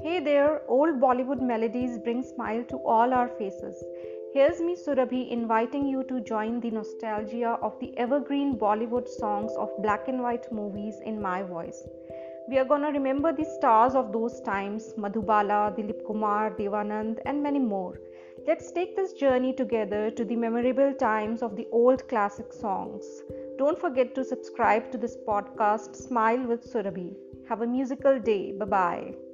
Hey there, old Bollywood melodies bring smile to all our faces. Here's me Surabhi inviting you to join the nostalgia of the evergreen Bollywood songs of black and white movies in my voice. We are gonna remember the stars of those times Madhubala, Dilip Kumar, Dev Anand, and many more. Let's take this journey together to the memorable times of the old classic songs. Don't forget to subscribe to this podcast, Smile with Surabhi. Have a musical day. Bye bye.